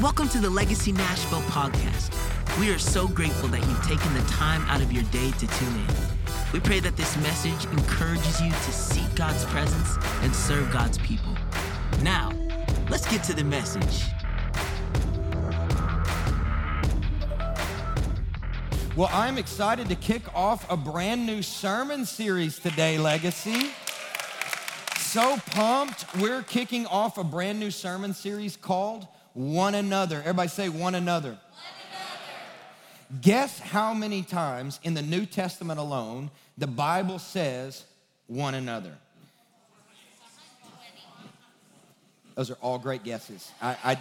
Welcome to the Legacy Nashville podcast. We are so grateful that you've taken the time out of your day to tune in. We pray that this message encourages you to seek God's presence and serve God's people. Now, let's get to the message. Well, I'm excited to kick off a brand new sermon series today, Legacy. So pumped. We're kicking off a brand new sermon series called One Another. Everybody say One Another. Guess how many times in the New Testament alone the Bible says one another? Those are all great guesses. I, I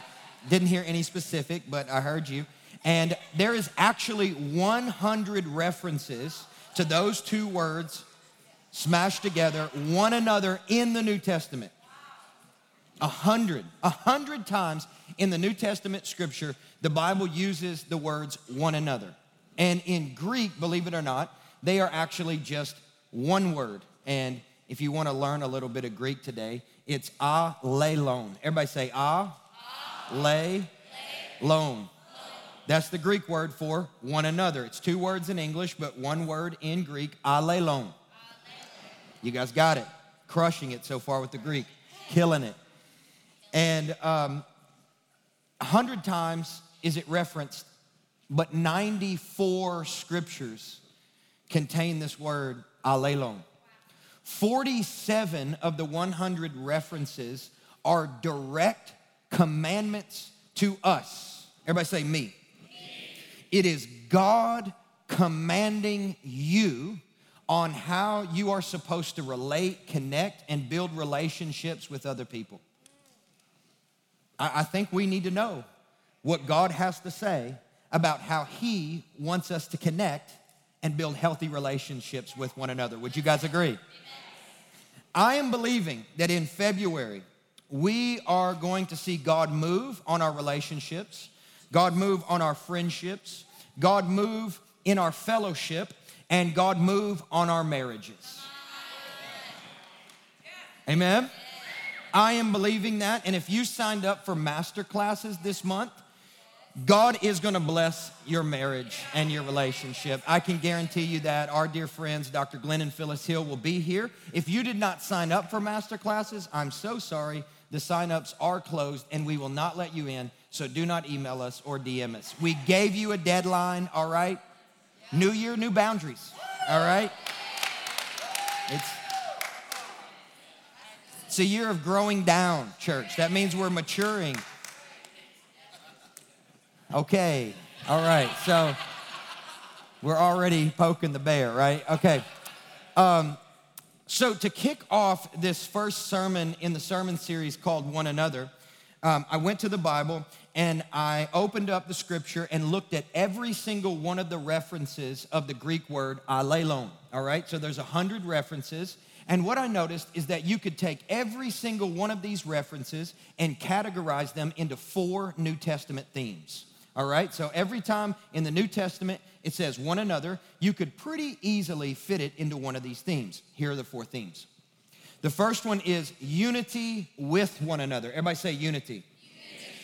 didn't hear any specific, but I heard you. And there is actually 100 references to those two words smashed together, one another in the New Testament. A hundred, a hundred times in the New Testament scripture, the Bible uses the words one another. And in Greek, believe it or not, they are actually just one word. And if you want to learn a little bit of Greek today, it's a loan. Everybody say a lay loan. That's the Greek word for one another. It's two words in English, but one word in Greek, allelon. You guys got it. Crushing it so far with the Greek, killing it. And um, 100 times is it referenced, but 94 scriptures contain this word, allelon. 47 of the 100 references are direct commandments to us. Everybody say, me. me. It is God commanding you on how you are supposed to relate, connect, and build relationships with other people. I, I think we need to know what God has to say about how He wants us to connect and build healthy relationships with one another. Would you guys agree? I am believing that in February, we are going to see God move on our relationships, God move on our friendships, God move in our fellowship, and God move on our marriages. Amen? I am believing that. And if you signed up for master classes this month, God is going to bless your marriage and your relationship. I can guarantee you that. Our dear friends, Dr. Glenn and Phyllis Hill, will be here. If you did not sign up for master classes, I'm so sorry. The sign-ups are closed and we will not let you in. So do not email us or DM us. We gave you a deadline, all right? New year, new boundaries, all right? It's, it's a year of growing down, church. That means we're maturing. Okay, all right, so we're already poking the bear, right? Okay. Um, so, to kick off this first sermon in the sermon series called One Another, um, I went to the Bible and I opened up the scripture and looked at every single one of the references of the Greek word allelon. All right, so there's a hundred references. And what I noticed is that you could take every single one of these references and categorize them into four New Testament themes. All right, so every time in the New Testament it says one another, you could pretty easily fit it into one of these themes. Here are the four themes. The first one is unity with one another. Everybody say unity.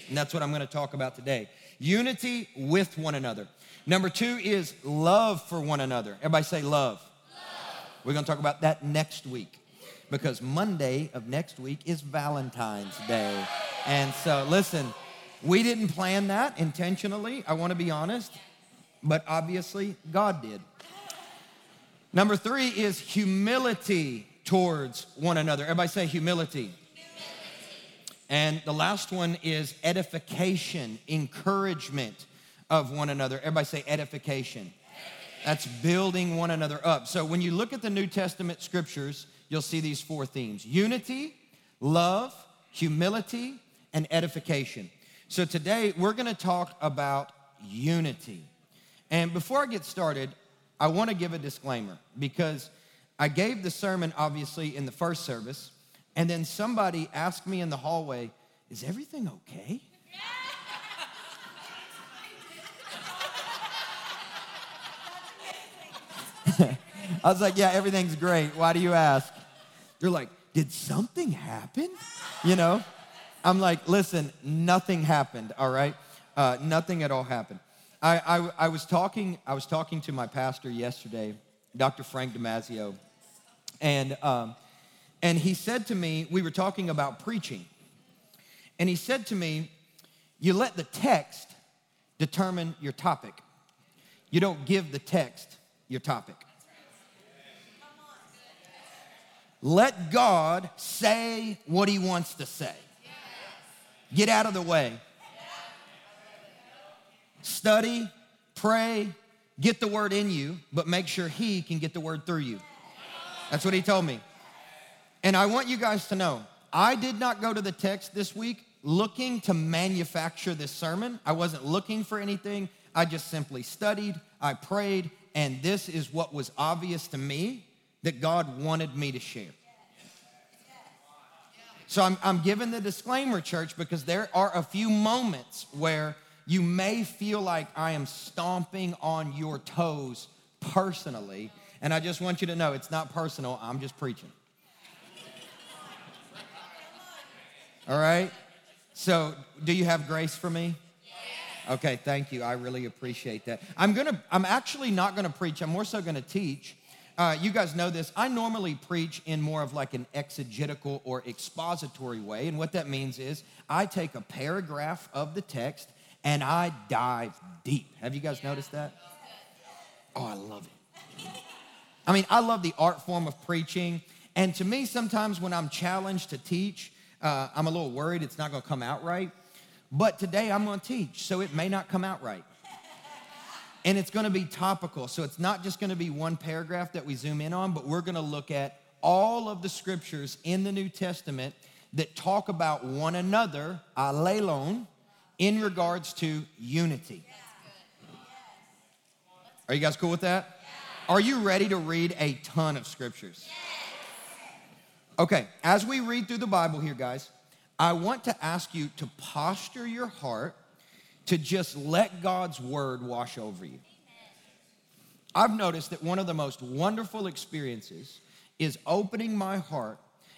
And that's what I'm going to talk about today. Unity with one another. Number two is love for one another. Everybody say love. We're going to talk about that next week because Monday of next week is Valentine's Day. And so, listen, we didn't plan that intentionally, I want to be honest, but obviously God did. Number three is humility towards one another. Everybody say humility. And the last one is edification, encouragement of one another. Everybody say edification. That's building one another up. So when you look at the New Testament scriptures, you'll see these four themes unity, love, humility, and edification. So today we're going to talk about unity. And before I get started, I want to give a disclaimer because I gave the sermon obviously in the first service. And then somebody asked me in the hallway, Is everything okay? I was like, Yeah, everything's great. Why do you ask? They're like, Did something happen? You know? I'm like, listen, nothing happened, all right? Uh, nothing at all happened. I, I, I, was talking, I was talking to my pastor yesterday, Dr. Frank Damazio, and, um, and he said to me, we were talking about preaching, and he said to me, you let the text determine your topic. You don't give the text your topic. Let God say what he wants to say. Get out of the way. Study, pray, get the word in you, but make sure he can get the word through you. That's what he told me. And I want you guys to know, I did not go to the text this week looking to manufacture this sermon. I wasn't looking for anything. I just simply studied, I prayed, and this is what was obvious to me that God wanted me to share. So I'm, I'm giving the disclaimer, church, because there are a few moments where you may feel like I am stomping on your toes personally. And I just want you to know it's not personal, I'm just preaching. All right? So, do you have grace for me? Okay, thank you. I really appreciate that. I'm gonna, I'm actually not gonna preach, I'm more so gonna teach. Uh, you guys know this. I normally preach in more of like an exegetical or expository way. And what that means is I take a paragraph of the text and I dive deep. Have you guys noticed that? Oh, I love it. I mean, I love the art form of preaching. And to me, sometimes when I'm challenged to teach, uh, I'm a little worried it's not gonna come out right. But today I'm gonna teach, so it may not come out right. And it's gonna be topical. So it's not just gonna be one paragraph that we zoom in on, but we're gonna look at all of the scriptures in the New Testament that talk about one another, allelon, in regards to unity. Are you guys cool with that? Are you ready to read a ton of scriptures? Okay, as we read through the Bible here, guys, I want to ask you to posture your heart to just let God's word wash over you. I've noticed that one of the most wonderful experiences is opening my heart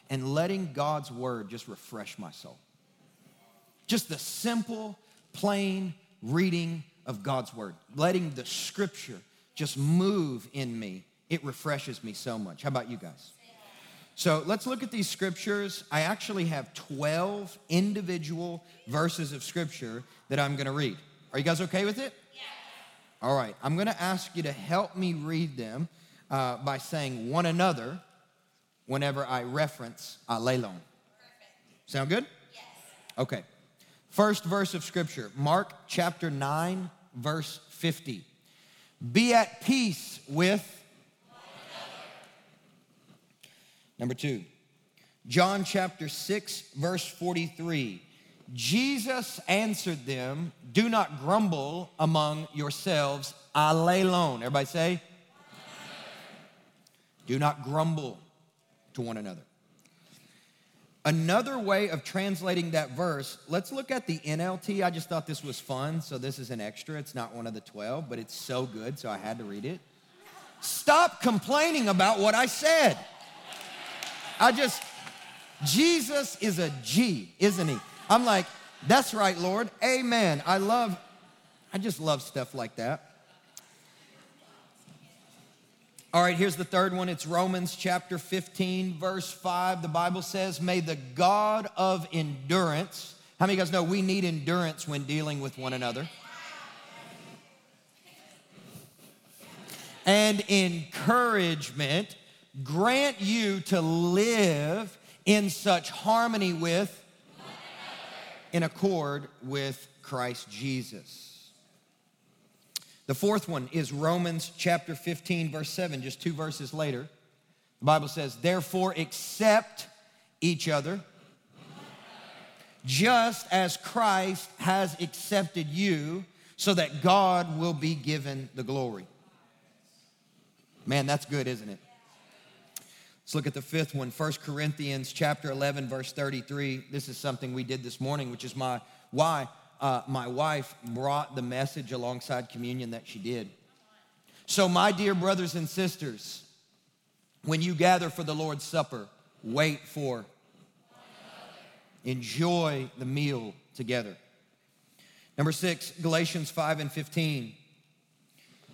and letting God's word just refresh my soul. Just the simple, plain reading of God's word, letting the scripture just move in me. It refreshes me so much. How about you guys? So let's look at these scriptures. I actually have 12 individual verses of scripture that I'm gonna read. Are you guys okay with it? Yeah. All right, I'm gonna ask you to help me read them uh, by saying one another whenever I reference allelon. Sound good? Yes. Okay. First verse of scripture, Mark chapter 9, verse 50. Be at peace with Number two, John chapter 6, verse 43. Jesus answered them, Do not grumble among yourselves, allelon. Everybody say, Do not grumble to one another. Another way of translating that verse, let's look at the NLT. I just thought this was fun, so this is an extra. It's not one of the 12, but it's so good, so I had to read it. Stop complaining about what I said. I just, Jesus is a G, isn't he? I'm like, that's right, Lord. Amen. I love, I just love stuff like that. All right, here's the third one. It's Romans chapter 15, verse 5. The Bible says, May the God of endurance, how many of you guys know we need endurance when dealing with one another? And encouragement grant you to live in such harmony with, in accord with Christ Jesus. The fourth one is Romans chapter 15, verse 7, just two verses later. The Bible says, Therefore, accept each other, just as Christ has accepted you, so that God will be given the glory. Man, that's good, isn't it? Let's look at the fifth one, 1 Corinthians chapter 11, verse 33. This is something we did this morning, which is my why uh, my wife brought the message alongside communion that she did. So, my dear brothers and sisters, when you gather for the Lord's Supper, wait for. Enjoy the meal together. Number six, Galatians 5 and 15.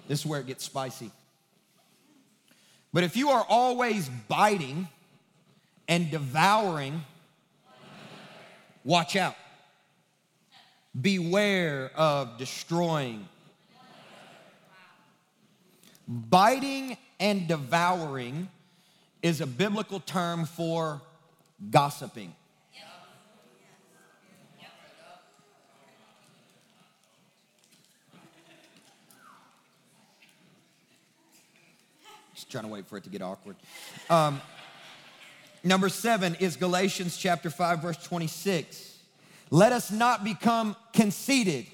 This is where it gets spicy. But if you are always biting and devouring, watch out. Beware of destroying. Biting and devouring is a biblical term for gossiping. Just trying to wait for it to get awkward. Um, number seven is Galatians chapter 5, verse 26. Let us not become conceited.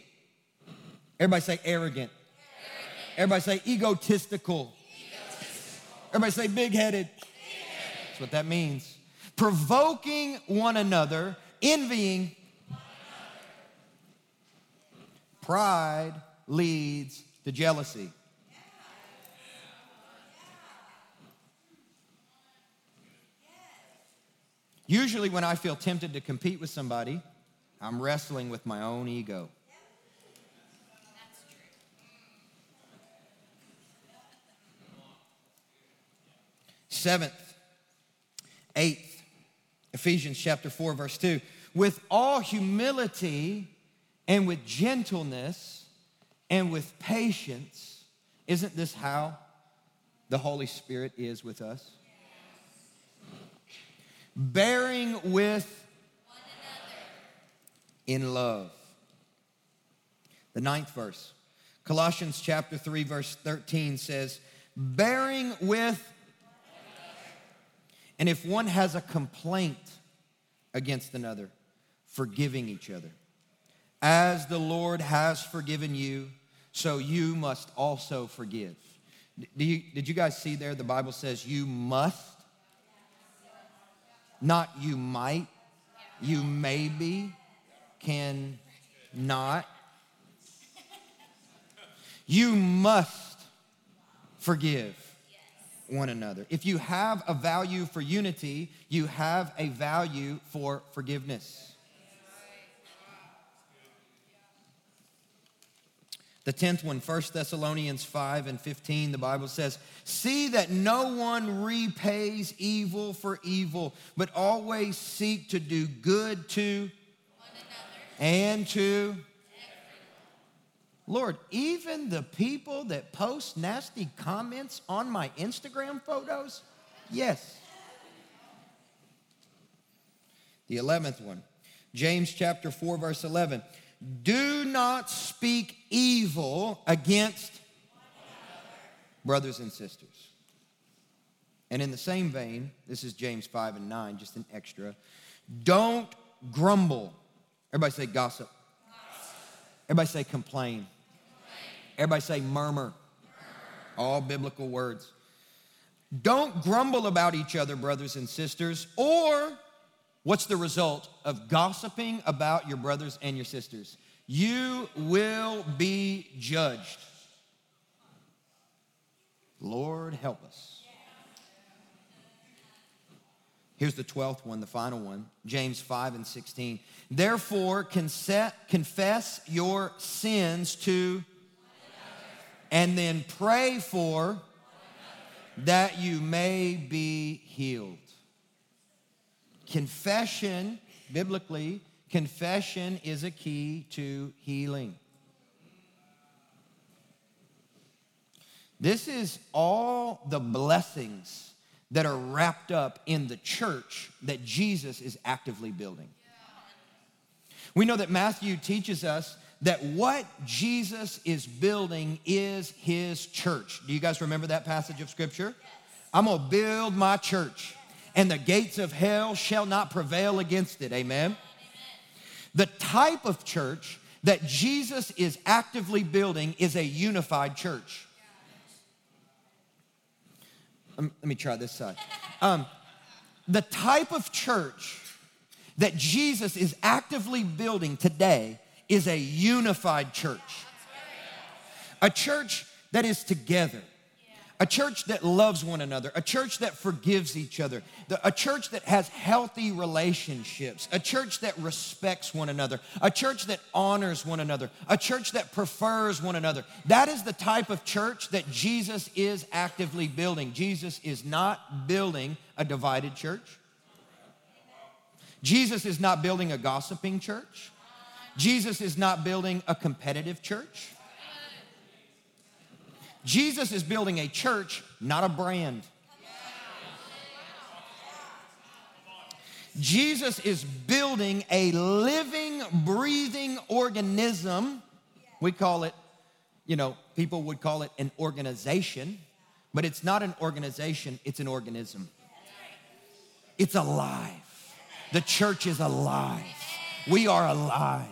Everybody say arrogant. arrogant. Everybody say egotistical. egotistical. Everybody say big headed. That's what that means. Provoking one another, envying. One another. Pride leads to jealousy. Usually, when I feel tempted to compete with somebody, I'm wrestling with my own ego. Seventh, eighth, Ephesians chapter 4, verse 2. With all humility and with gentleness and with patience, isn't this how the Holy Spirit is with us? Bearing with one another in love. The ninth verse, Colossians chapter 3, verse 13 says, bearing with and if one has a complaint against another, forgiving each other. As the Lord has forgiven you, so you must also forgive. You, did you guys see there? The Bible says you must not you might, you maybe, can not. You must forgive one another. If you have a value for unity, you have a value for forgiveness. The 10th one, 1 Thessalonians 5 and 15, the Bible says, See that no one repays evil for evil, but always seek to do good to one another and to Lord, even the people that post nasty comments on my Instagram photos, yes. The 11th one, James chapter 4, verse 11 do not speak evil against brothers and sisters. And in the same vein, this is James 5 and 9, just an extra. Don't grumble. Everybody say gossip. Everybody say complain. Everybody say murmur. All biblical words. Don't grumble about each other, brothers and sisters, or What's the result of gossiping about your brothers and your sisters? You will be judged. Lord, help us. Here's the 12th one, the final one, James 5 and 16. Therefore, confess your sins to and then pray for that you may be healed. Confession, biblically, confession is a key to healing. This is all the blessings that are wrapped up in the church that Jesus is actively building. We know that Matthew teaches us that what Jesus is building is his church. Do you guys remember that passage of scripture? I'm gonna build my church and the gates of hell shall not prevail against it. Amen. Amen. The type of church that Jesus is actively building is a unified church. Um, let me try this side. Um, the type of church that Jesus is actively building today is a unified church. A church that is together a church that loves one another, a church that forgives each other, a church that has healthy relationships, a church that respects one another, a church that honors one another, a church that prefers one another. That is the type of church that Jesus is actively building. Jesus is not building a divided church. Jesus is not building a gossiping church. Jesus is not building a competitive church. Jesus is building a church, not a brand. Jesus is building a living, breathing organism. We call it, you know, people would call it an organization, but it's not an organization, it's an organism. It's alive. The church is alive. We are alive.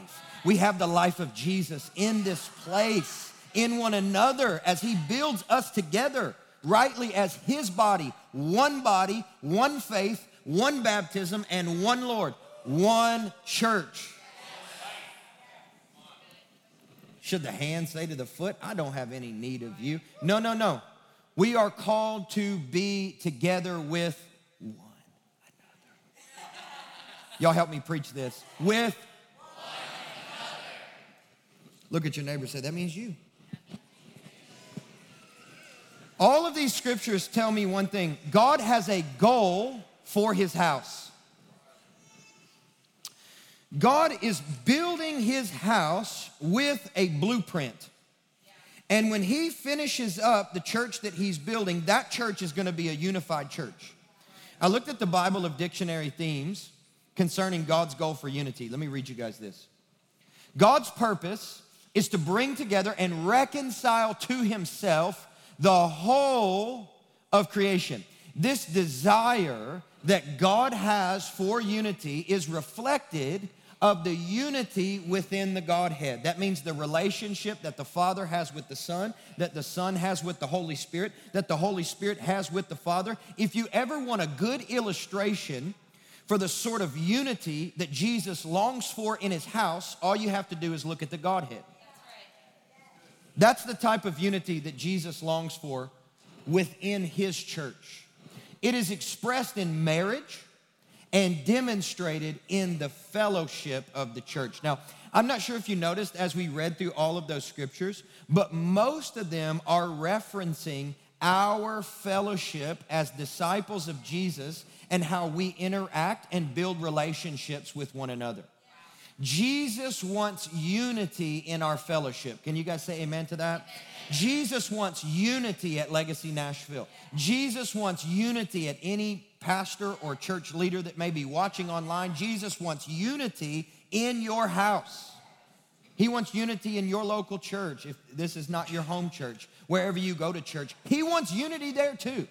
We have the life of Jesus in this place in one another as he builds us together rightly as his body, one body, one faith, one baptism, and one Lord, one church. Should the hand say to the foot, I don't have any need of you? No, no, no. We are called to be together with one another. Y'all help me preach this. With Look at your neighbor say, that means you. All of these scriptures tell me one thing God has a goal for his house. God is building his house with a blueprint. And when he finishes up the church that he's building, that church is going to be a unified church. I looked at the Bible of dictionary themes concerning God's goal for unity. Let me read you guys this. God's purpose is to bring together and reconcile to himself the whole of creation. This desire that God has for unity is reflected of the unity within the Godhead. That means the relationship that the Father has with the Son, that the Son has with the Holy Spirit, that the Holy Spirit has with the Father. If you ever want a good illustration for the sort of unity that Jesus longs for in his house, all you have to do is look at the Godhead. That's the type of unity that Jesus longs for within his church. It is expressed in marriage and demonstrated in the fellowship of the church. Now, I'm not sure if you noticed as we read through all of those scriptures, but most of them are referencing our fellowship as disciples of Jesus and how we interact and build relationships with one another. Jesus wants unity in our fellowship. Can you guys say amen to that? Jesus wants unity at Legacy Nashville. Jesus wants unity at any pastor or church leader that may be watching online. Jesus wants unity in your house. He wants unity in your local church if this is not your home church, wherever you go to church. He wants unity there too.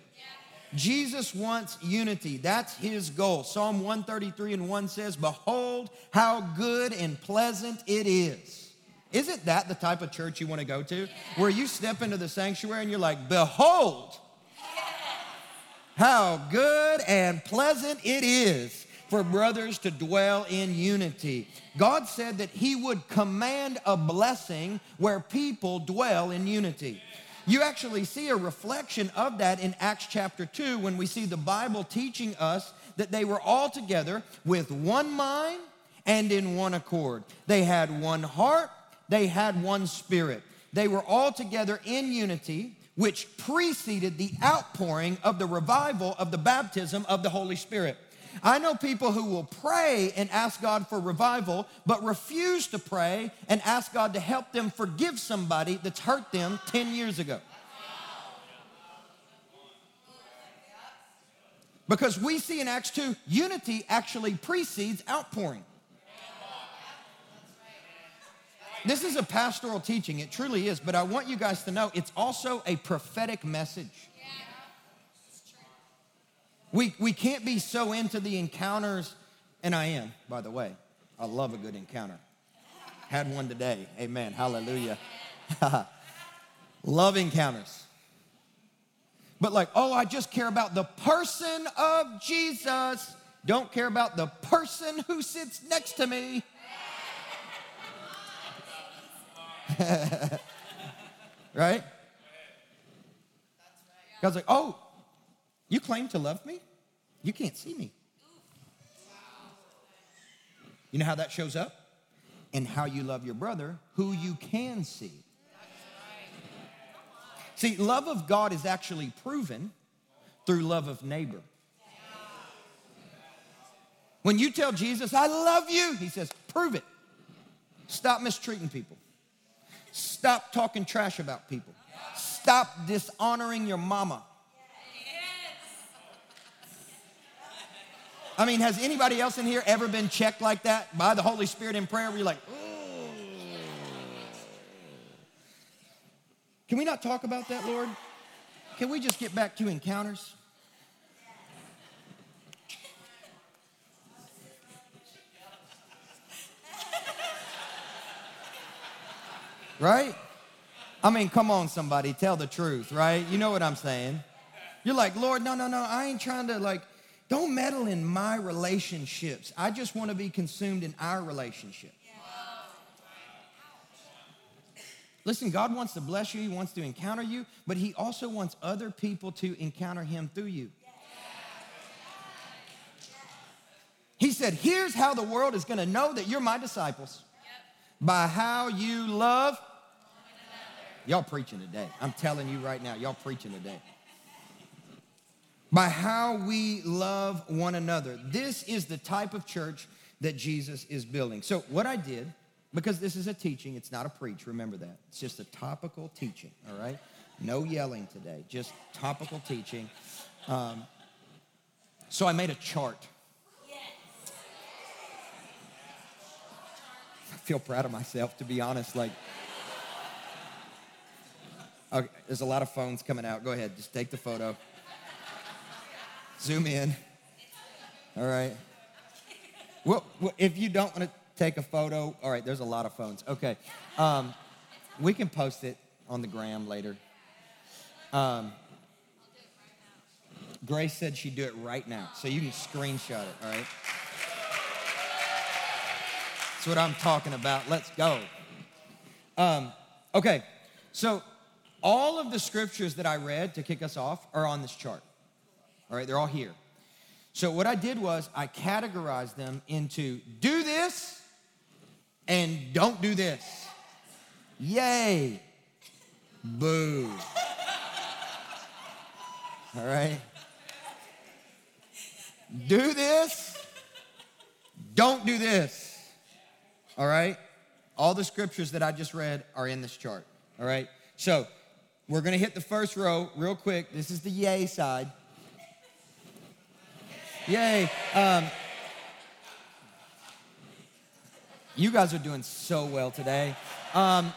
Jesus wants unity. That's his goal. Psalm 133 and 1 says, Behold, how good and pleasant it is. Isn't that the type of church you want to go to? Where you step into the sanctuary and you're like, Behold, how good and pleasant it is for brothers to dwell in unity. God said that He would command a blessing where people dwell in unity. You actually see a reflection of that in Acts chapter 2 when we see the Bible teaching us that they were all together with one mind and in one accord. They had one heart, they had one spirit. They were all together in unity, which preceded the outpouring of the revival of the baptism of the Holy Spirit. I know people who will pray and ask God for revival, but refuse to pray and ask God to help them forgive somebody that's hurt them 10 years ago. Because we see in Acts 2, unity actually precedes outpouring. This is a pastoral teaching, it truly is, but I want you guys to know it's also a prophetic message. We, we can't be so into the encounters, and I am, by the way. I love a good encounter. Had one today. Amen. Hallelujah. love encounters. But, like, oh, I just care about the person of Jesus. Don't care about the person who sits next to me. right? God's like, oh, you claim to love me? You can't see me. You know how that shows up? In how you love your brother, who you can see. See, love of God is actually proven through love of neighbor. When you tell Jesus, I love you, he says, prove it. Stop mistreating people. Stop talking trash about people. Stop dishonoring your mama. I mean, has anybody else in here ever been checked like that by the Holy Spirit in prayer where you're like, oh. Can we not talk about that, Lord? Can we just get back to encounters? Right? I mean, come on, somebody, tell the truth, right? You know what I'm saying. You're like, Lord, no, no, no, I ain't trying to like don't meddle in my relationships. I just want to be consumed in our relationship. Listen, God wants to bless you, He wants to encounter you, but He also wants other people to encounter Him through you. He said, Here's how the world is going to know that you're my disciples by how you love. Y'all preaching today. I'm telling you right now, y'all preaching today by how we love one another. This is the type of church that Jesus is building. So, what I did, because this is a teaching, it's not a preach, remember that. It's just a topical teaching, all right? No yelling today, just topical teaching. Um, so, I made a chart. I feel proud of myself, to be honest. Like, okay, there's a lot of phones coming out. Go ahead, just take the photo. Zoom in. All right. Well, if you don't want to take a photo, all right, there's a lot of phones. Okay. Um, we can post it on the gram later. Um, Grace said she'd do it right now, so you can screenshot it, all right? That's what I'm talking about. Let's go. Um, okay, so all of the scriptures that I read to kick us off are on this chart. All right, they're all here. So what I did was I categorized them into do this and don't do this. Yay. Boo. All right. Do this, don't do this. All right? All the scriptures that I just read are in this chart. All right? So we're going to hit the first row real quick. This is the yay side. Yay. Um, you guys are doing so well today. Um,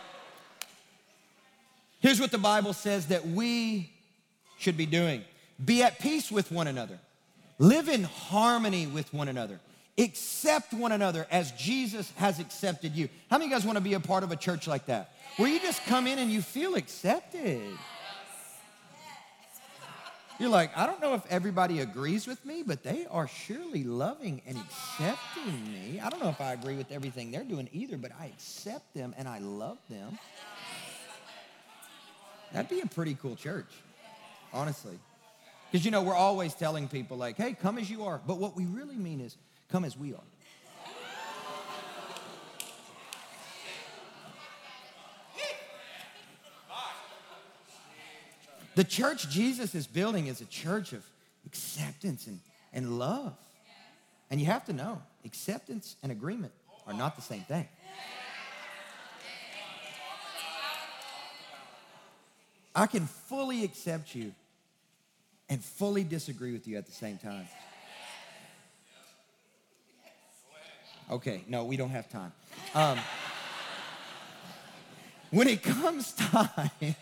here's what the Bible says that we should be doing be at peace with one another, live in harmony with one another, accept one another as Jesus has accepted you. How many of you guys want to be a part of a church like that? Where you just come in and you feel accepted. You're like, I don't know if everybody agrees with me, but they are surely loving and accepting me. I don't know if I agree with everything they're doing either, but I accept them and I love them. That'd be a pretty cool church, honestly. Because, you know, we're always telling people, like, hey, come as you are. But what we really mean is, come as we are. The church Jesus is building is a church of acceptance and, and love. And you have to know acceptance and agreement are not the same thing. I can fully accept you and fully disagree with you at the same time. Okay, no, we don't have time. Um, when it comes time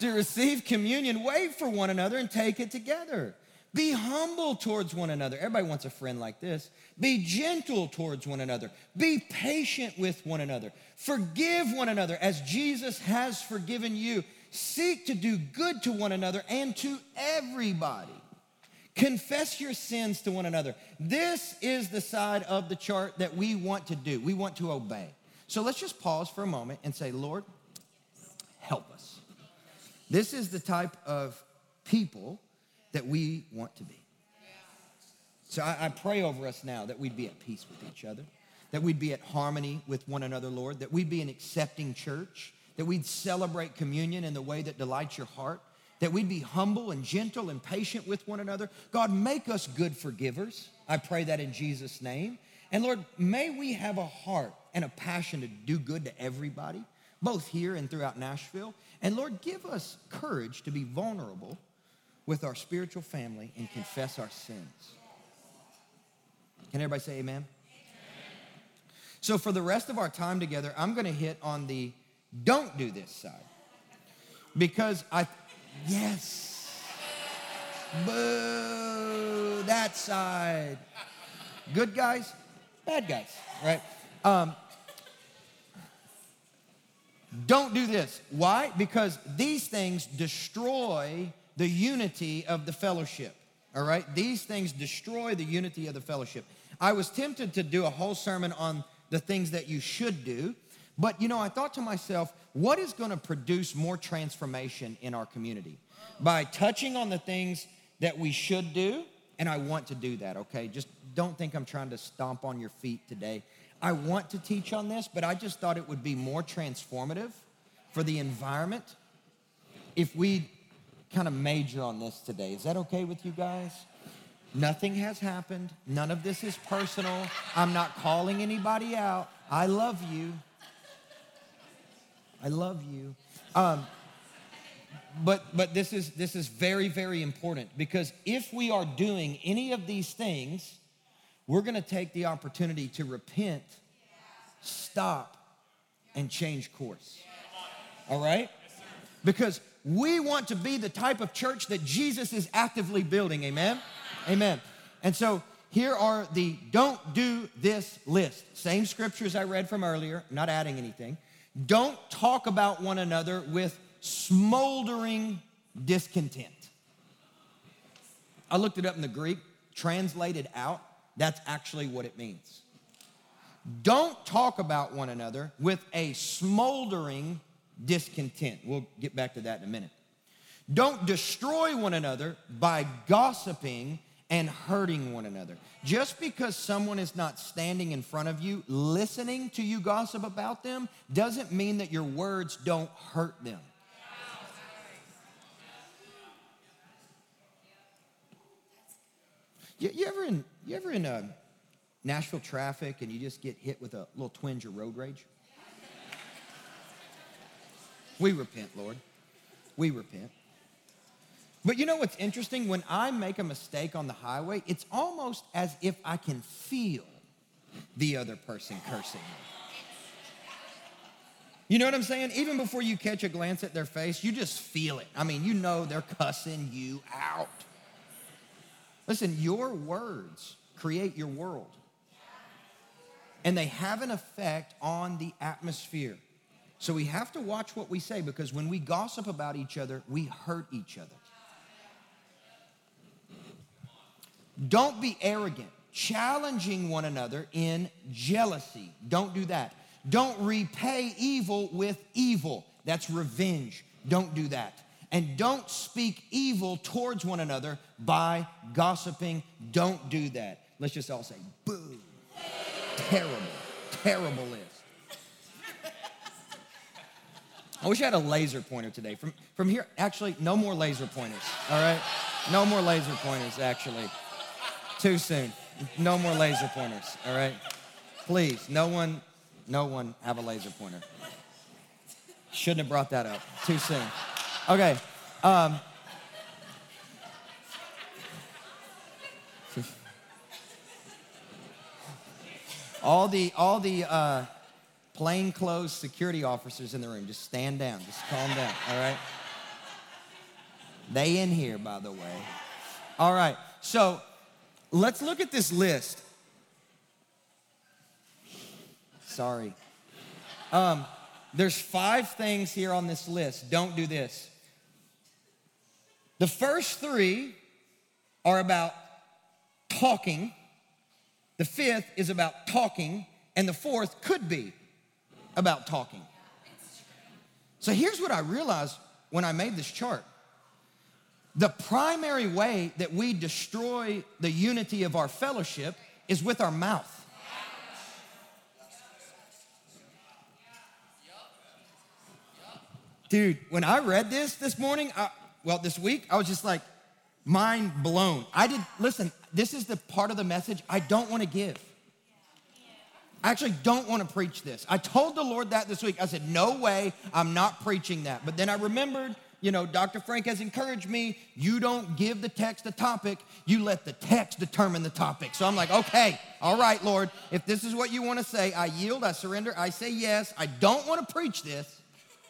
to receive communion, wait for one another and take it together. Be humble towards one another. Everybody wants a friend like this. Be gentle towards one another. Be patient with one another. Forgive one another as Jesus has forgiven you. Seek to do good to one another and to everybody. Confess your sins to one another. This is the side of the chart that we want to do. We want to obey. So let's just pause for a moment and say, Lord, help us. This is the type of people that we want to be. So I, I, pray over us now that we'd be at peace with each other, that we'd be at harmony with one another, Lord, that we'd be an accepting church, that we'd celebrate communion in the way that delights your heart, that we'd be humble and gentle and patient with one another. God, make us good forgivers. I pray that in Jesus' name. And Lord, may we have a heart and a passion to do good to everybody, both here and throughout Nashville. And Lord, give us courage to be vulnerable with our spiritual family and confess our sins. Can everybody say amen? amen? So, for the rest of our time together, I'm going to hit on the don't do this side. Because I, yes, boo, that side. Good guys, bad guys, right? Um, don't do this. Why? Because these things destroy the unity of the fellowship. All right? These things destroy the unity of the fellowship. I was tempted to do a whole sermon on the things that you should do, but you know, I thought to myself, what is going to produce more transformation in our community? By touching on the things that we should do, and I want to do that, okay? Just don't think I'm trying to stomp on your feet today. I want to teach on this, but I just thought it would be more transformative for the environment if we kind of major on this today. Is that okay with you guys? Nothing has happened. None of this is personal. I'm not calling anybody out. I love you. I love you. Um, but but this is this is very very important because if we are doing any of these things we're going to take the opportunity to repent, stop, and change course. All right? Because we want to be the type of church that Jesus is actively building. Amen? Amen. And so here are the don't do this list. Same scriptures I read from earlier, not adding anything. Don't talk about one another with smoldering discontent. I looked it up in the Greek, translated out. That's actually what it means. Don't talk about one another with a smoldering discontent. We'll get back to that in a minute. Don't destroy one another by gossiping and hurting one another. Just because someone is not standing in front of you listening to you gossip about them doesn't mean that your words don't hurt them. You, you ever in you ever in a Nashville traffic and you just get hit with a little twinge of road rage? We repent, Lord. We repent. But you know what's interesting? When I make a mistake on the highway, it's almost as if I can feel the other person cursing me. You know what I'm saying? Even before you catch a glance at their face, you just feel it. I mean, you know they're cussing you out. Listen, your words create your world, and they have an effect on the atmosphere. So we have to watch what we say because when we gossip about each other, we hurt each other. Don't be arrogant, challenging one another in jealousy. Don't do that. Don't repay evil with evil. That's revenge. Don't do that and don't speak evil towards one another by gossiping. Don't do that. Let's just all say, boo. terrible, terrible list. I wish I had a laser pointer today. From, from here, actually, no more laser pointers, all right? No more laser pointers, actually. Too soon. No more laser pointers, all right? Please, no one, no one have a laser pointer. Shouldn't have brought that up. Too soon. Okay. Um, all the all the uh, plainclothes security officers in the room, just stand down, just calm down. All right. They in here, by the way. All right. So let's look at this list. Sorry. Um, there's five things here on this list. Don't do this. The first three are about talking, the fifth is about talking, and the fourth could be about talking. So here's what I realized when I made this chart the primary way that we destroy the unity of our fellowship is with our mouth. Dude, when I read this this morning, I, well, this week, I was just like, mind blown. I did, listen, this is the part of the message I don't want to give. I actually don't want to preach this. I told the Lord that this week. I said, no way, I'm not preaching that. But then I remembered, you know, Dr. Frank has encouraged me, you don't give the text a topic, you let the text determine the topic. So I'm like, okay, all right, Lord, if this is what you want to say, I yield, I surrender, I say yes. I don't want to preach this.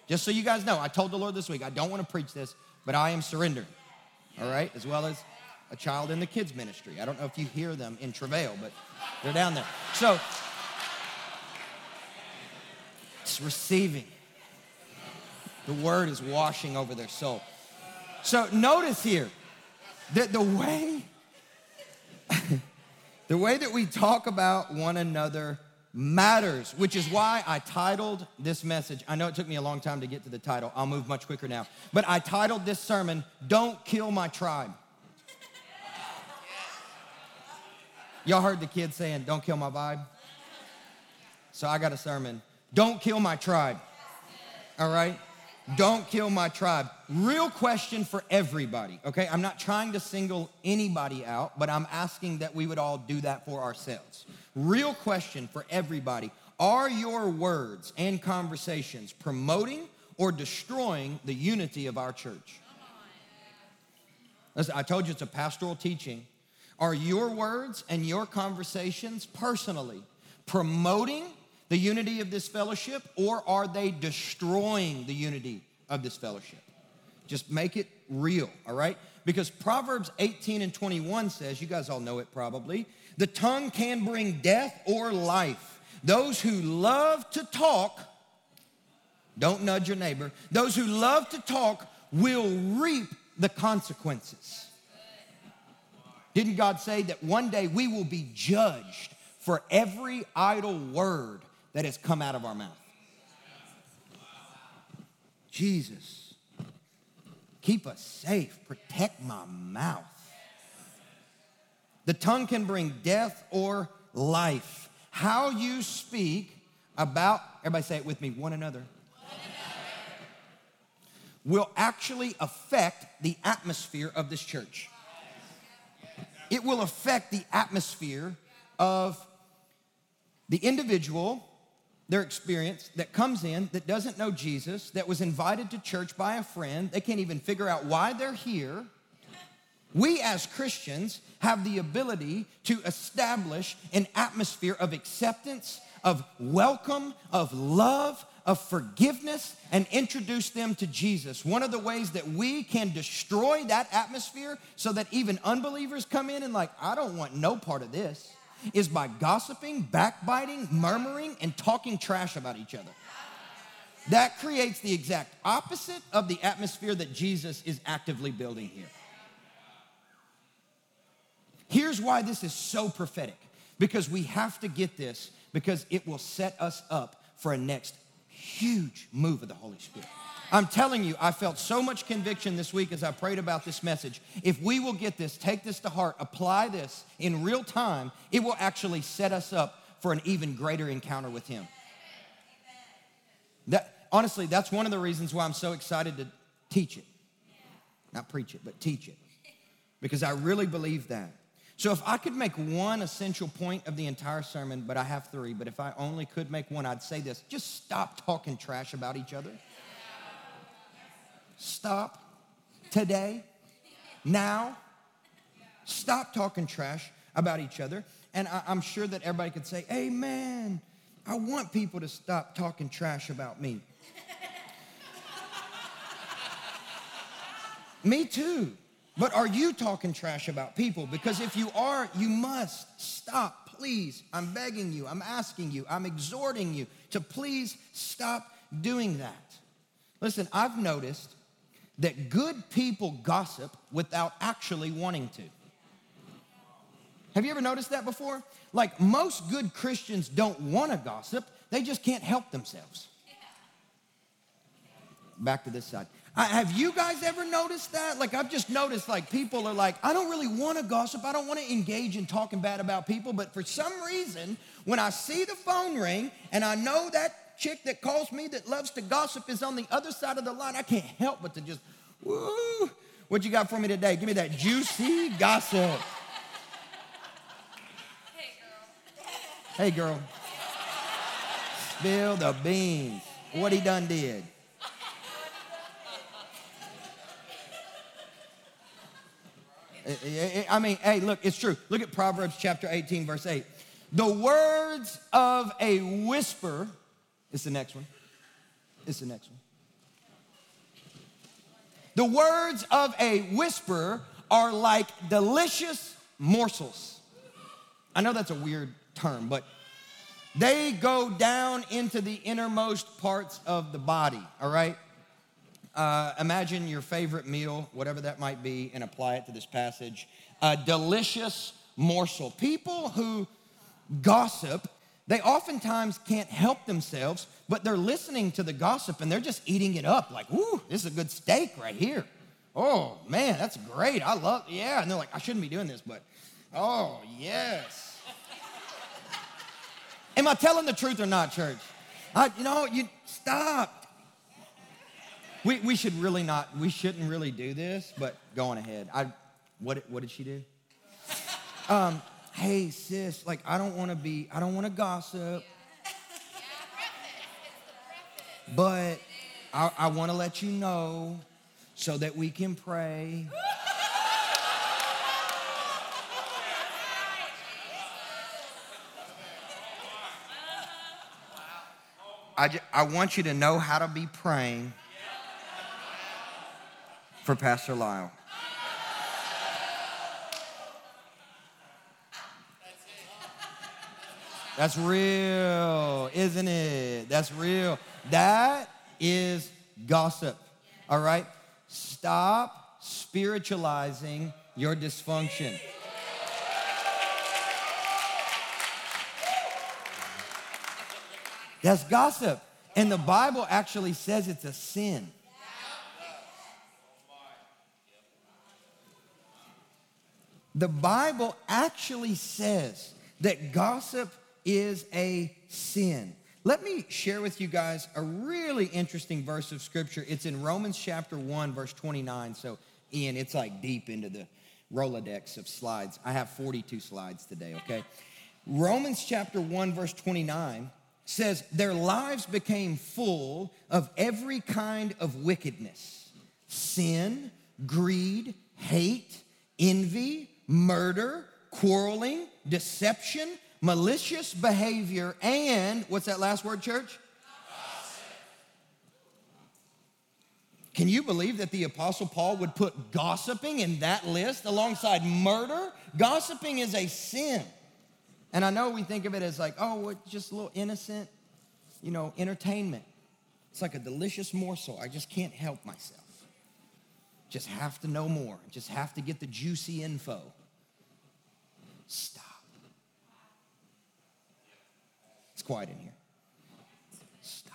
Just so you guys know, I told the Lord this week, I don't want to preach this, but I am surrendering. All right, as well as a child in the kids ministry. I don't know if you hear them in travail, but they're down there. So it's receiving. The word is washing over their soul. So notice here that the way the way that we talk about one another matters, which is why I titled this message. I know it took me a long time to get to the title. I'll move much quicker now. But I titled this sermon, Don't Kill My Tribe. Y'all heard the kids saying, Don't kill my vibe? So I got a sermon, Don't Kill My Tribe. All right? Don't kill my tribe. Real question for everybody, okay? I'm not trying to single anybody out, but I'm asking that we would all do that for ourselves. Real question for everybody Are your words and conversations promoting or destroying the unity of our church? Listen, I told you it's a pastoral teaching. Are your words and your conversations personally promoting the unity of this fellowship or are they destroying the unity of this fellowship? Just make it real, all right? Because Proverbs 18 and 21 says, you guys all know it probably, the tongue can bring death or life. Those who love to talk, don't nudge your neighbor, those who love to talk will reap the consequences. Didn't God say that one day we will be judged for every idle word that has come out of our mouth? Jesus, keep us safe, protect my mouth. The tongue can bring death or life. How you speak about, everybody say it with me, one another, will actually affect the atmosphere of this church. It will affect the atmosphere of the individual, their experience that comes in that doesn't know Jesus, that was invited to church by a friend. They can't even figure out why they're here. We as Christians have the ability to establish an atmosphere of acceptance, of welcome, of love, of forgiveness, and introduce them to Jesus. One of the ways that we can destroy that atmosphere so that even unbelievers come in and, like, I don't want no part of this, is by gossiping, backbiting, murmuring, and talking trash about each other. That creates the exact opposite of the atmosphere that Jesus is actively building here. Here's why this is so prophetic because we have to get this because it will set us up for a next huge move of the Holy Spirit. I'm telling you, I felt so much conviction this week as I prayed about this message. If we will get this, take this to heart, apply this in real time, it will actually set us up for an even greater encounter with Him. That, honestly, that's one of the reasons why I'm so excited to teach it. Not preach it, but teach it. Because I really believe that. So, if I could make one essential point of the entire sermon, but I have three, but if I only could make one, I'd say this just stop talking trash about each other. Stop today, now. Stop talking trash about each other. And I, am sure that everybody could say, Amen. I want people to stop talking trash about me. me too. But are you talking trash about people? Because if you are, you must stop, please. I'm begging you, I'm asking you, I'm exhorting you to please stop doing that. Listen, I've noticed that good people gossip without actually wanting to. Have you ever noticed that before? Like most good Christians don't want to gossip, they just can't help themselves. Back to this side. I, have you guys ever noticed that? Like, I've just noticed, like, people are like, I don't really want to gossip. I don't want to engage in talking bad about people. But for some reason, when I see the phone ring and I know that chick that calls me that loves to gossip is on the other side of the line, I can't help but to just, woo. What you got for me today? Give me that juicy gossip. Hey, girl. Hey, girl. Spill the beans. What he done did. I mean, hey, look, it's true. Look at Proverbs chapter 18, verse 8. The words of a whisper, it's the next one. It's the next one. The words of a whisper are like delicious morsels. I know that's a weird term, but they go down into the innermost parts of the body, all right? Uh, imagine your favorite meal, whatever that might be, and apply it to this passage. A delicious morsel. People who gossip, they oftentimes can't help themselves, but they're listening to the gossip and they're just eating it up like, ooh, this is a good steak right here. Oh, man, that's great. I love, yeah. And they're like, I shouldn't be doing this, but oh, yes. Am I telling the truth or not, church? I, you know, you stop. We, we should really not, we shouldn't really do this, but going ahead. I, what, what did she do? Um, hey, sis, like, I don't want to be, I don't want to gossip. But I, I want to let you know so that we can pray. I, just, I want you to know how to be praying for Pastor Lyle. That's real, isn't it? That's real. That is gossip, all right? Stop spiritualizing your dysfunction. That's gossip. And the Bible actually says it's a sin. The Bible actually says that gossip is a sin. Let me share with you guys a really interesting verse of scripture. It's in Romans chapter 1, verse 29. So, Ian, it's like deep into the Rolodex of slides. I have 42 slides today, okay? Romans chapter 1, verse 29 says, Their lives became full of every kind of wickedness sin, greed, hate, envy murder, quarreling, deception, malicious behavior, and what's that last word, church? Can you believe that the Apostle Paul would put gossiping in that list alongside murder? Gossiping is a sin. And I know we think of it as like, oh, it's just a little innocent, you know, entertainment. It's like a delicious morsel. I just can't help myself. Just have to know more. Just have to get the juicy info. Stop. It's quiet in here. Stop.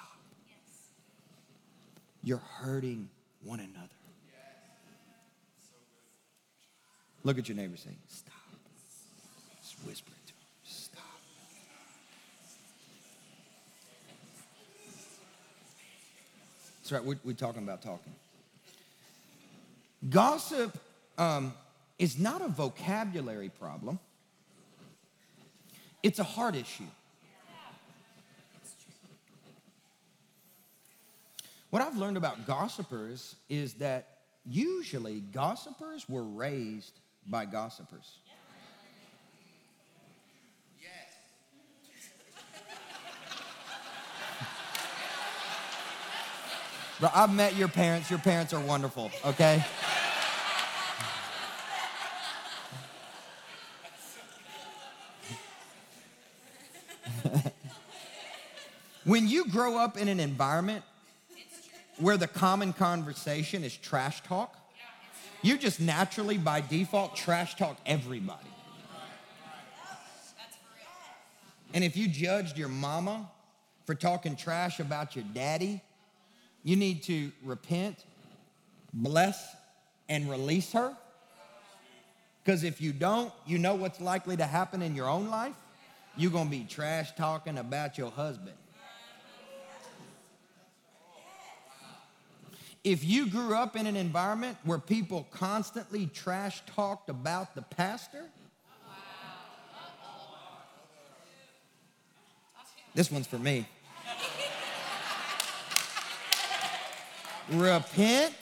You're hurting one another. Look at your neighbor saying, Stop. Just whisper it to him. Stop. That's right, we're, we're talking about talking. Gossip um, is not a vocabulary problem. It's a heart issue. What I've learned about gossipers is that usually gossipers were raised by gossipers. Bro, I've met your parents. Your parents are wonderful, okay? When you grow up in an environment where the common conversation is trash talk, you just naturally, by default, trash talk everybody. And if you judged your mama for talking trash about your daddy, you need to repent bless and release her? Because if you don't, you know what's likely to happen in your own life? You're going to be trash talking about your husband. If you grew up in an environment where people constantly trash talked about the pastor, this one's for me. Repent,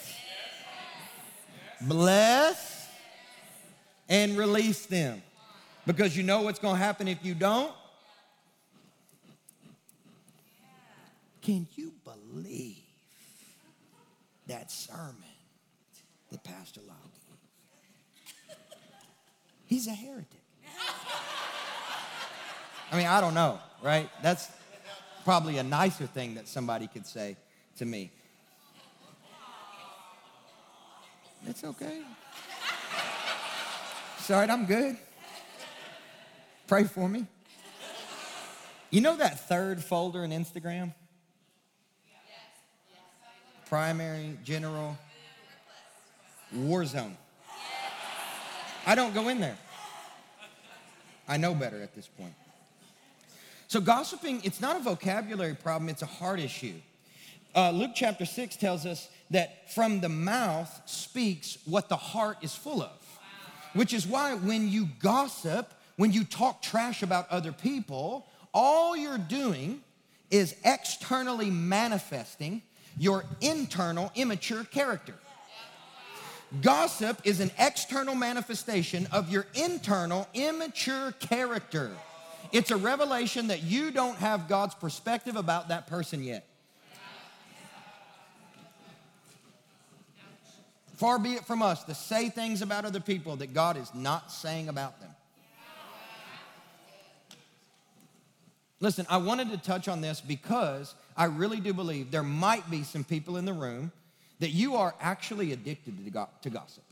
bless, and release them. Because you know what's going to happen if you don't? Can you believe that sermon that Pastor Lyle? He's a heretic. I mean, I don't know, right? That's probably a nicer thing that somebody could say to me. It's okay. Right, I'm good. Pray for me. You know that third folder in Instagram? Primary, general, war zone. I don't go in there. I know better at this point. So, gossiping, it's not a vocabulary problem, it's a heart issue. Uh, Luke chapter 6 tells us that from the mouth speaks what the heart is full of, which is why when you gossip, when you talk trash about other people, all you're doing is externally manifesting your internal immature character. Gossip is an external manifestation of your internal immature character. It's a revelation that you don't have God's perspective about that person yet. Far be it from us to say things about other people that God is not saying about them. Listen, I wanted to touch on this because I really do believe there might be some people in the room that you are actually addicted to gossip.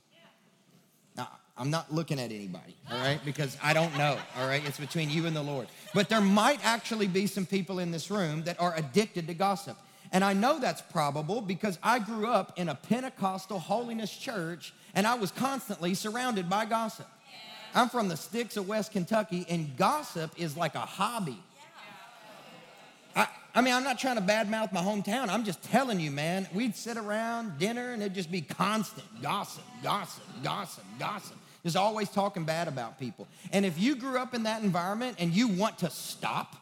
Now, I'm not looking at anybody, all right, because I don't know, all right? It's between you and the Lord. But there might actually be some people in this room that are addicted to gossip. And I know that's probable because I grew up in a Pentecostal holiness church and I was constantly surrounded by gossip. I'm from the sticks of West Kentucky and gossip is like a hobby. I, mean, I'm not trying to badmouth my hometown. I'm just telling you, man, we'd sit around dinner and it'd just be constant gossip, gossip, gossip, gossip. Just always talking bad about people. And if you grew up in that environment and you want to stop,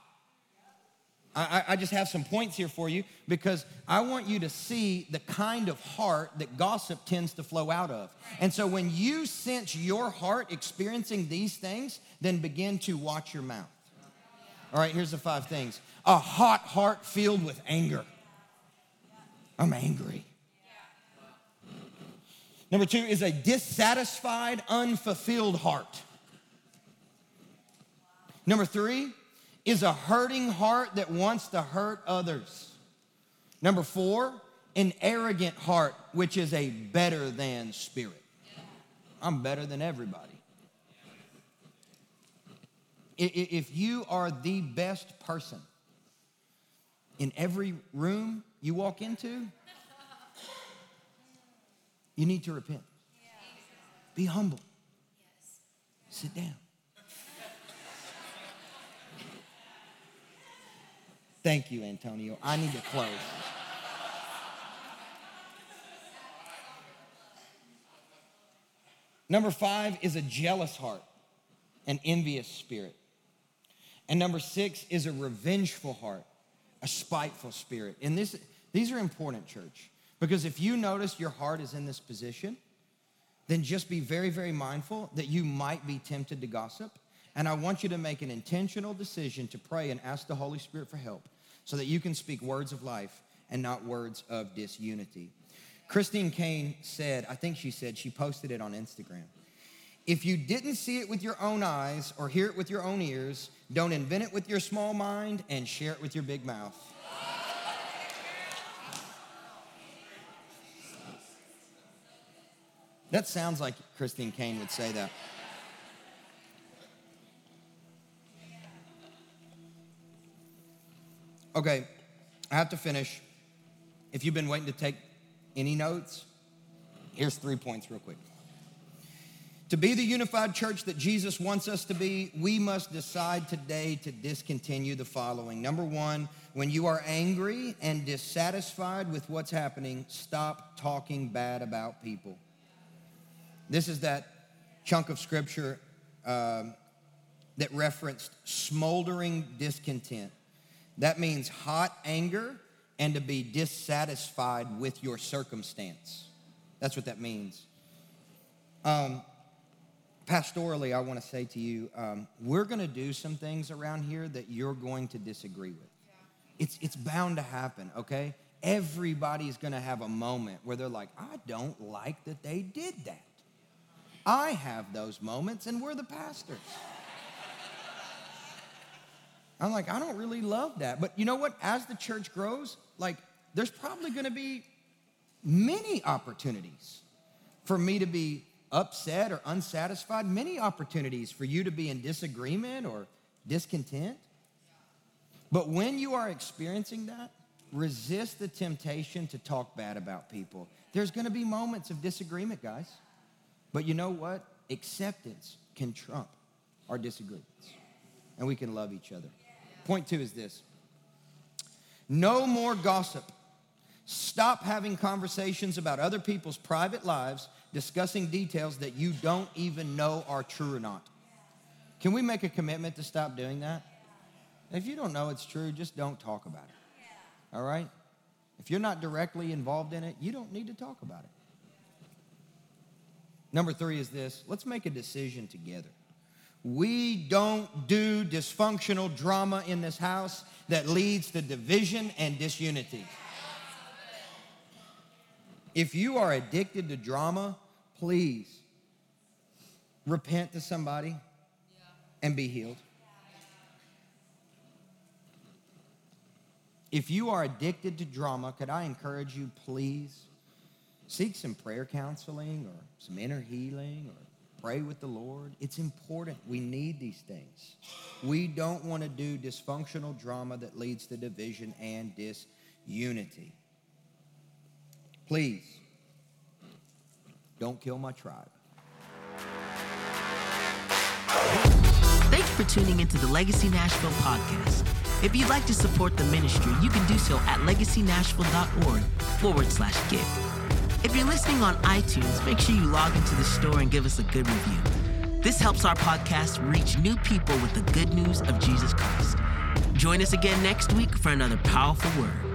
I, I, just have some points here for you because I want you to see the kind of heart that gossip tends to flow out of. And so when you sense your heart experiencing these things, then begin to watch your mouth. All right, here's the five things a hot heart filled with anger. I'm angry. Number two is a dissatisfied, unfulfilled heart. Number three, is a hurting heart that wants to hurt others. Number four, an arrogant heart, which is a better than spirit. I'm better than everybody. If you are the best person in every room you walk into, you need to repent. Be humble. Sit down. Thank you, Antonio. I need to close. Number five is a jealous heart, an envious spirit. And number six is a revengeful heart, a spiteful spirit. And this, these are important, church, because if you notice your heart is in this position, then just be very, very mindful that you might be tempted to gossip. And I want you to make an intentional decision to pray and ask the Holy Spirit for help so that you can speak words of life and not words of disunity. Christine Caine said, I think she said, she posted it on Instagram. If you didn't see it with your own eyes or hear it with your own ears, don't invent it with your small mind and share it with your big mouth. That sounds like Christine Caine would say that. Okay, I have to finish. If you've been waiting to take any notes, Here's three points, real quick. To be the unified church that Jesus wants us to be, we must decide today to discontinue the following. Number one, when you are angry and dissatisfied with what's happening, stop talking bad about people. This is that chunk of scripture uh, that referenced smoldering discontent. That means hot anger and to be dissatisfied with your circumstance. That's what that means. Um, pastorally, I want to say to you, um, we're going to do some things around here that you're going to disagree with. It's, it's bound to happen, okay? Everybody's going to have a moment where they're like, I don't like that they did that. I have those moments, and we're the pastors. I'm like, I don't really love that. But you know what? As the church grows, like, there's probably going to be many opportunities for me to be upset or unsatisfied, many opportunities for you to be in disagreement or discontent. But when you are experiencing that, resist the temptation to talk bad about people. There's gonna be moments of disagreement, guys. But you know what? Acceptance can trump our disagreements, and we can love each other. Point two is this no more gossip. Stop having conversations about other people's private lives discussing details that you don't even know are true or not. Can we make a commitment to stop doing that? If you don't know it's true, just don't talk about it. All right? If you're not directly involved in it, you don't need to talk about it. Number three is this let's make a decision together. We don't do dysfunctional drama in this house that leads to division and disunity. If you are addicted to drama, please repent to somebody and be healed. If you are addicted to drama, could I encourage you, please seek some prayer counseling or some inner healing or pray with the Lord. It's important. We need these things. We don't want to do dysfunctional drama that leads to division and disunity. Please, don't kill my tribe. Thank you for tuning into the Legacy Nashville podcast. If you'd like to support the ministry, you can do so at legacynashville.org forward slash give. If you're listening on iTunes, make sure you log into the store and give us a good review. This helps our podcast reach new people with the good news of Jesus Christ. Join us again next week for another powerful word.